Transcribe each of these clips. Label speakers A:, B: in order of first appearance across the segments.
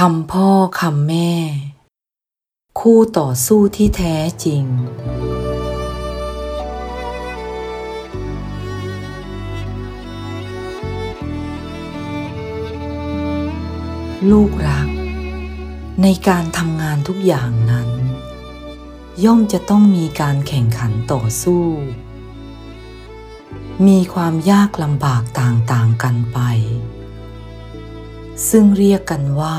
A: คำพ่อคำแม่ คู่ต่อสู้ที่แท้จริง ลูกรัก ในการทำงานทุกอย่างนั้น ย่อมจะต้องมีการแข่งขันต่อสู้ มีความยากลำบากต่างๆกันไป ซึ่งเรียกกันว่า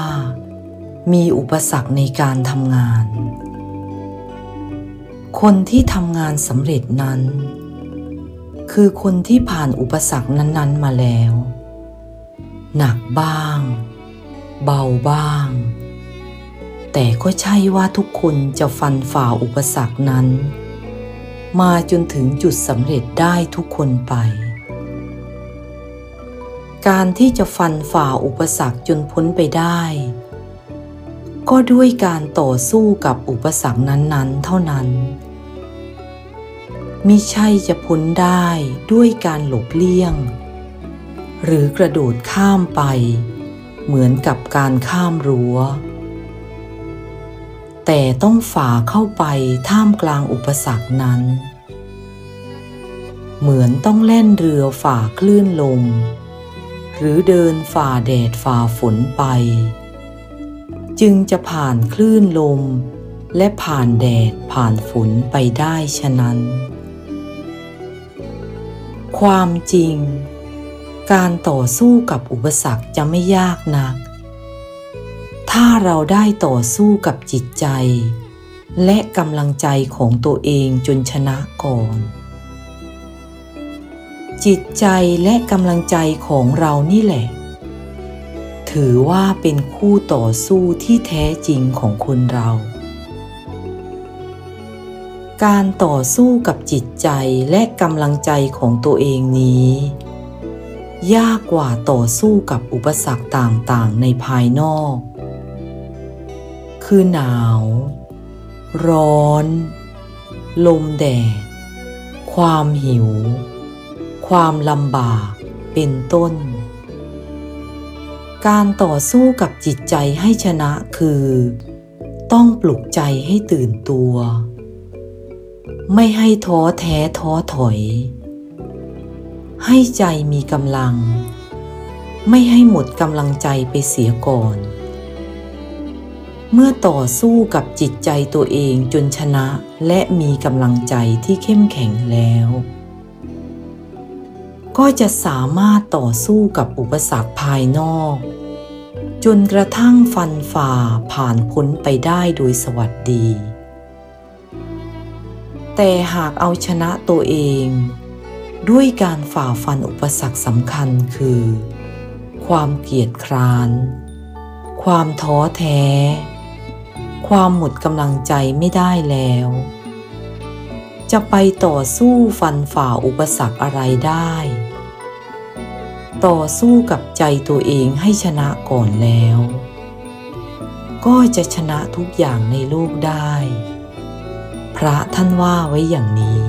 A: มีอุปสรรคในการทำงาน คนที่ทำงานสำเร็จนั้น คือคนที่ผ่านอุปสรรคนั้น ๆ มาแล้ว หนักบ้าง เบาบ้าง แต่ก็ใช่ว่าทุกคนจะฟันฝ่าอุปสรรคนั้น มาจนถึงจุดสำเร็จได้ทุกคนไป การที่จะฟันฝ่าอุปสรรคจนพ้นไปได้ ก็ด้วยการต่อสู้กับอุปสรรคนั้นๆ เท่านั้นมิใช่จะพ้นได้ด้วยการหลบเลี่ยง หรือกระโดดข้ามไป เหมือนกับการข้ามรั้ว แต่ต้องฝ่าเข้าไปท่ามกลางอุปสรรคนั้น เหมือนต้องแล่นเรือฝ่าคลื่นลม หรือเดินฝ่าแดดฝ่าฝนไป จึงจะผ่านคลื่นลม และผ่านแดดผ่านฝนไปได้ฉะนั้น ความจริง การต่อสู้กับอุปสรรคจะไม่ยากนัก ถ้าเราได้ต่อสู้กับจิตใจ และกำลังใจของตัวเองจนชนะก่อน จิตใจและกำลังใจของเรานี่แหละ ถือว่าเป็นคู่ต่อสู้ที่แท้จริงของคนเรา การต่อสู้กับจิตใจและกำลังใจของตัวเองนี้ ยากกว่าต่อสู้กับอุปสรรคต่างๆ ในภายนอก คือหนาว ร้อน ลมแดด ความหิว ความลำบาก เป็นต้น การต่อสู้กับจิตใจให้ชนะคือ ต้องปลุกใจให้ตื่นตัว ไม่ให้ท้อแท้ท้อถอย ให้ใจมีกำลัง ไม่ให้หมดกำลังใจไปเสียก่อน เมื่อต่อสู้กับจิตใจตัวเองจนชนะและมีกำลังใจที่เข้มแข็งแล้ว ก็จะสามารถต่อสู้กับอุปสรรคภายนอก จนกระทั่งฟันฝ่าผ่านพ้นไปได้โดยสวัสดี แต่หากเอาชนะตัวเอง ด้วยการฝ่าฟันอุปสรรคสำคัญคือ ความเกียจคร้าน ความท้อแท้ ความหมดกำลังใจไม่ได้แล้วจะไปต่อสู้ฟันฝ่าอุปสรรคอะไรได้ ต่อสู้กับใจตัวเองให้ชนะก่อนแล้ว ก็จะชนะทุกอย่างในโลกได้ พระท่านว่าไว้อย่างนี้